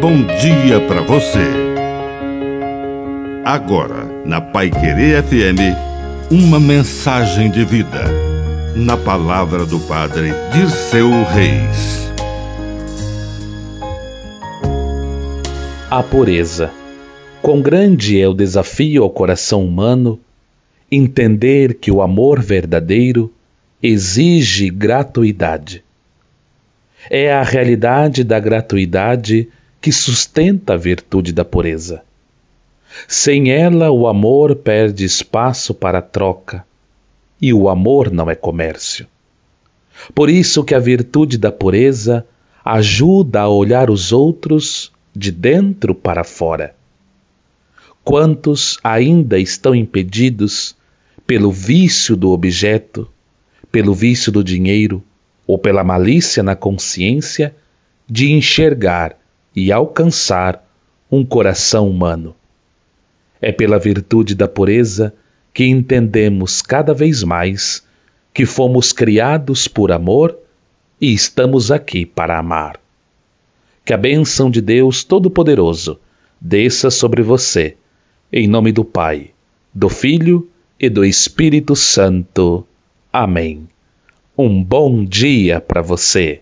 bom dia para você. Agora, na Pai Querer FM, uma mensagem de vida. Na palavra do Padre Dirceu Reis. A pureza. Quão grande é o desafio ao coração humano entender que o amor verdadeiro exige gratuidade. É a realidade da gratuidade que sustenta a virtude da pureza. Sem ela, o amor perde espaço para troca, e o amor não é comércio. Por isso que a virtude da pureza ajuda a olhar os outros de dentro para fora. Quantos ainda estão impedidos pelo vício do objeto, pelo vício do dinheiro ou pela malícia na consciência de enxergar e alcançar um coração humano. É pela virtude da pureza que entendemos cada vez mais que fomos criados por amor e estamos aqui para amar. Que a bênção de Deus Todo-Poderoso desça sobre você, em nome do Pai, do Filho e do Espírito Santo. Amém. Um bom dia para você.